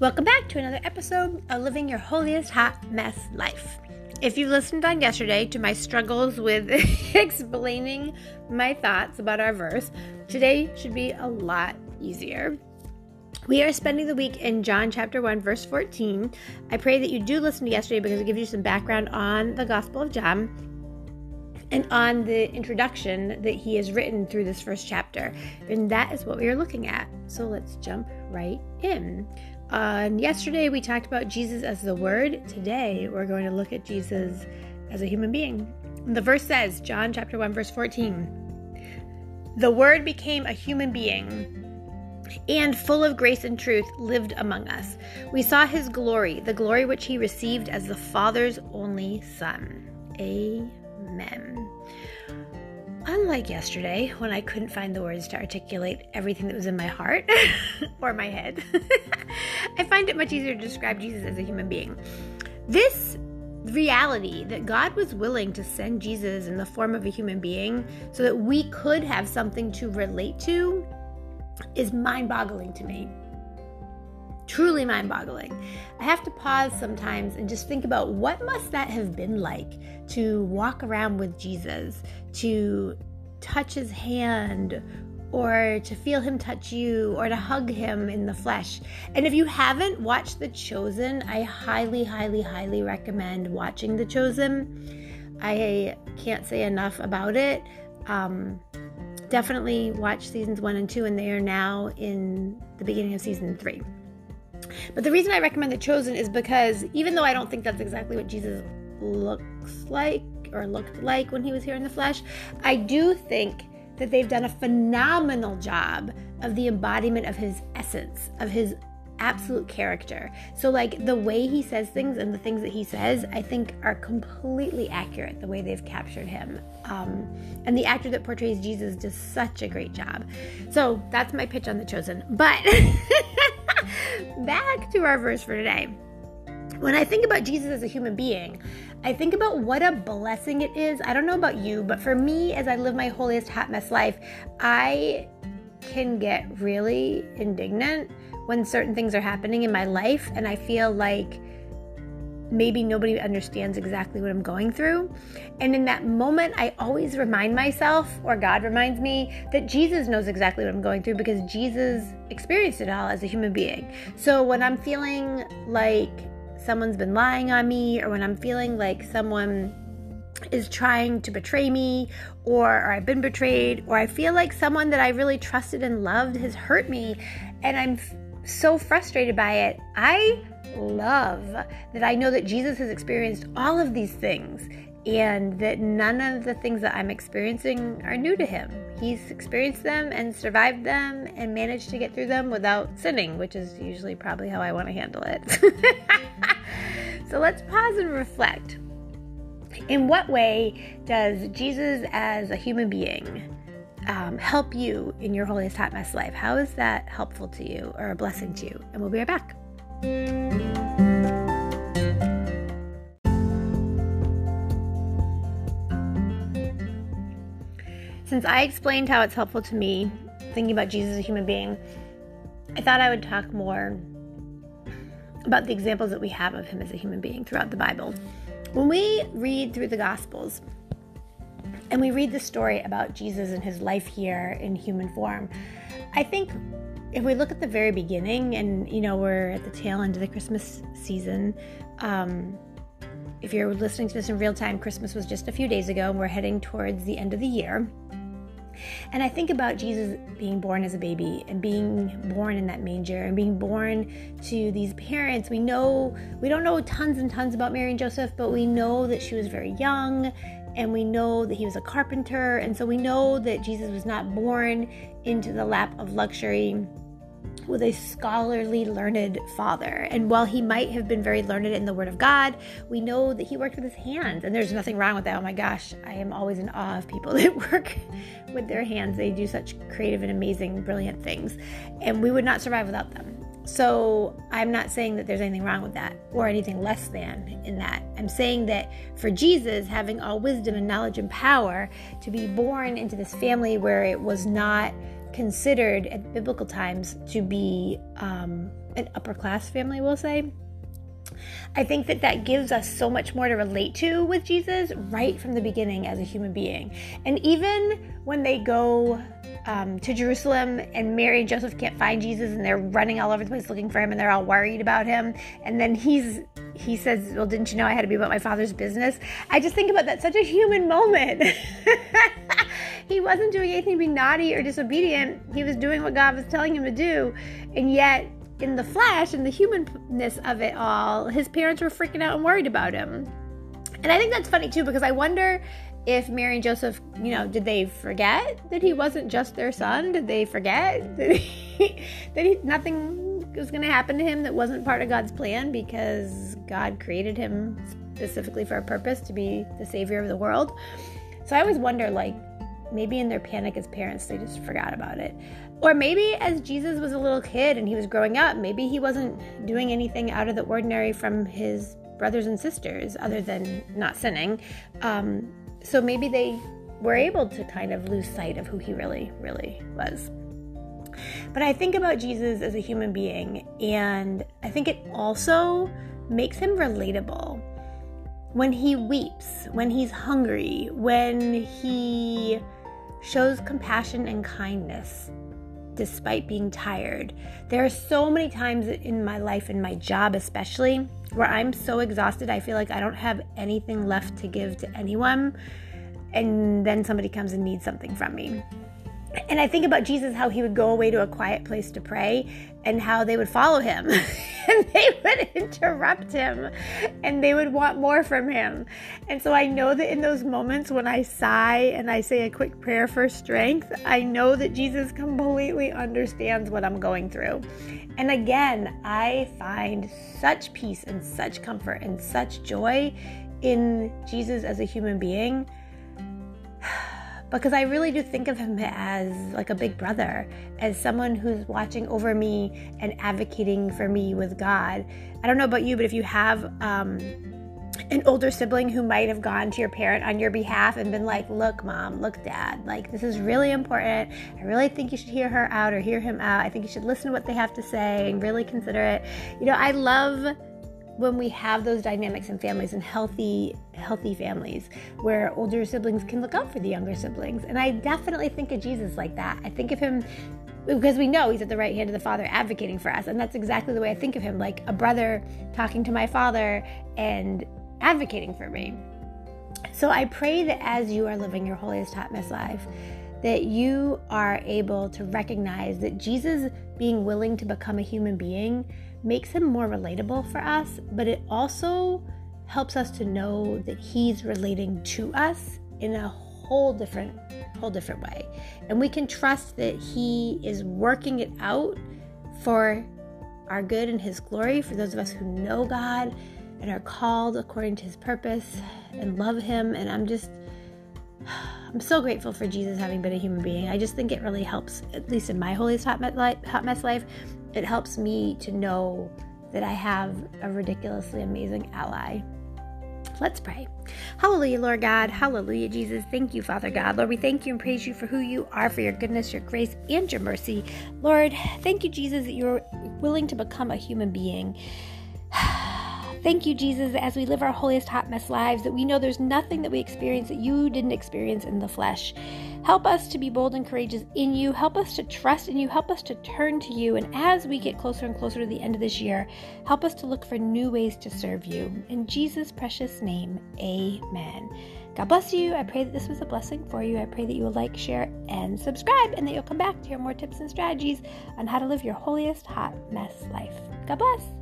Welcome back to another episode of Living Your Holiest Hot Mess Life. If you listened on yesterday to my struggles with explaining my thoughts about our verse, today should be a lot easier. We are spending the week in John chapter 1, verse 14. I pray that you do listen to yesterday because it gives you some background on the Gospel of John and on the introduction that he has written through this first chapter. And that is what we are looking at. So let's jump right in. Uh, yesterday we talked about Jesus as the Word. Today we're going to look at Jesus as a human being. The verse says, John chapter 1, verse 14, The Word became a human being and full of grace and truth lived among us. We saw his glory, the glory which he received as the Father's only Son. Amen. Unlike yesterday, when I couldn't find the words to articulate everything that was in my heart or my head, I find it much easier to describe Jesus as a human being. This reality that God was willing to send Jesus in the form of a human being so that we could have something to relate to is mind boggling to me. Truly mind boggling. I have to pause sometimes and just think about what must that have been like to walk around with Jesus, to touch his hand or to feel him touch you or to hug him in the flesh. And if you haven't watched The Chosen, I highly, highly, highly recommend watching The Chosen. I can't say enough about it. Um, definitely watch seasons one and two, and they are now in the beginning of season three. But the reason I recommend The Chosen is because even though I don't think that's exactly what Jesus looks like or looked like when he was here in the flesh, I do think that they've done a phenomenal job of the embodiment of his essence, of his absolute character. So, like the way he says things and the things that he says, I think are completely accurate the way they've captured him. Um, and the actor that portrays Jesus does such a great job. So, that's my pitch on The Chosen. But back to our verse for today. When I think about Jesus as a human being, I think about what a blessing it is. I don't know about you, but for me, as I live my holiest hot mess life, I can get really indignant when certain things are happening in my life and I feel like maybe nobody understands exactly what I'm going through. And in that moment, I always remind myself, or God reminds me, that Jesus knows exactly what I'm going through because Jesus experienced it all as a human being. So when I'm feeling like someone's been lying on me, or when I'm feeling like someone is trying to betray me, or, or I've been betrayed, or I feel like someone that I really trusted and loved has hurt me, and I'm so frustrated by it. I love that I know that Jesus has experienced all of these things and that none of the things that I'm experiencing are new to him. He's experienced them and survived them and managed to get through them without sinning, which is usually probably how I want to handle it. so let's pause and reflect. In what way does Jesus, as a human being, um, help you in your holiest hot mess life? How is that helpful to you or a blessing to you? And we'll be right back. Since I explained how it's helpful to me, thinking about Jesus as a human being, I thought I would talk more about the examples that we have of him as a human being throughout the Bible. When we read through the Gospels, and we read the story about Jesus and his life here in human form. I think if we look at the very beginning, and you know, we're at the tail end of the Christmas season. Um, if you're listening to this in real time, Christmas was just a few days ago, and we're heading towards the end of the year. And I think about Jesus being born as a baby and being born in that manger and being born to these parents. We know, we don't know tons and tons about Mary and Joseph, but we know that she was very young and we know that he was a carpenter. And so we know that Jesus was not born into the lap of luxury with a scholarly, learned father. And while he might have been very learned in the Word of God, we know that he worked with his hands. And there's nothing wrong with that. Oh my gosh, I am always in awe of people that work with their hands. They do such creative and amazing, brilliant things. And we would not survive without them. So I'm not saying that there's anything wrong with that or anything less than in that. I'm saying that for Jesus, having all wisdom and knowledge and power to be born into this family where it was not considered at biblical times to be um, an upper class family, we'll say. I think that that gives us so much more to relate to with Jesus right from the beginning as a human being. And even when they go um, to Jerusalem and Mary and Joseph can't find Jesus and they're running all over the place looking for him and they're all worried about him, and then he's he says, Well, didn't you know I had to be about my father's business? I just think about that such a human moment. he wasn't doing anything being naughty or disobedient. He was doing what God was telling him to do. And yet in the flesh and the humanness of it all, his parents were freaking out and worried about him. And I think that's funny too because I wonder if Mary and Joseph, you know, did they forget that he wasn't just their son? Did they forget that, he, that he, nothing was going to happen to him that wasn't part of God's plan because God created him specifically for a purpose to be the savior of the world? So I always wonder, like, maybe in their panic as parents, they just forgot about it. Or maybe as Jesus was a little kid and he was growing up, maybe he wasn't doing anything out of the ordinary from his brothers and sisters other than not sinning. Um, so maybe they were able to kind of lose sight of who he really, really was. But I think about Jesus as a human being, and I think it also makes him relatable. When he weeps, when he's hungry, when he shows compassion and kindness, despite being tired. There are so many times in my life, in my job especially, where I'm so exhausted, I feel like I don't have anything left to give to anyone. And then somebody comes and needs something from me. And I think about Jesus, how he would go away to a quiet place to pray, and how they would follow him and they would interrupt him and they would want more from him. And so I know that in those moments when I sigh and I say a quick prayer for strength, I know that Jesus completely understands what I'm going through. And again, I find such peace and such comfort and such joy in Jesus as a human being because I really do think of him as like a big brother, as someone who's watching over me and advocating for me with God. I don't know about you, but if you have um, an older sibling who might have gone to your parent on your behalf and been like, Look, mom, look, dad, like this is really important. I really think you should hear her out or hear him out. I think you should listen to what they have to say and really consider it. You know, I love when we have those dynamics in families and healthy healthy families where older siblings can look out for the younger siblings. And i definitely think of jesus like that. I think of him because we know he's at the right hand of the father advocating for us. And that's exactly the way i think of him like a brother talking to my father and advocating for me. So i pray that as you are living your holiest hot mess life that you are able to recognize that jesus being willing to become a human being makes him more relatable for us, but it also helps us to know that he's relating to us in a whole different whole different way. And we can trust that he is working it out for our good and his glory for those of us who know God and are called according to his purpose and love him and I'm just I'm so grateful for Jesus having been a human being. I just think it really helps, at least in my holiest hot mess life, it helps me to know that I have a ridiculously amazing ally. Let's pray. Hallelujah, Lord God. Hallelujah, Jesus. Thank you, Father God. Lord, we thank you and praise you for who you are, for your goodness, your grace, and your mercy. Lord, thank you, Jesus, that you're willing to become a human being. Thank you, Jesus, as we live our holiest hot mess lives, that we know there's nothing that we experience that you didn't experience in the flesh. Help us to be bold and courageous in you. Help us to trust in you. Help us to turn to you. And as we get closer and closer to the end of this year, help us to look for new ways to serve you. In Jesus' precious name, amen. God bless you. I pray that this was a blessing for you. I pray that you will like, share, and subscribe, and that you'll come back to hear more tips and strategies on how to live your holiest hot mess life. God bless.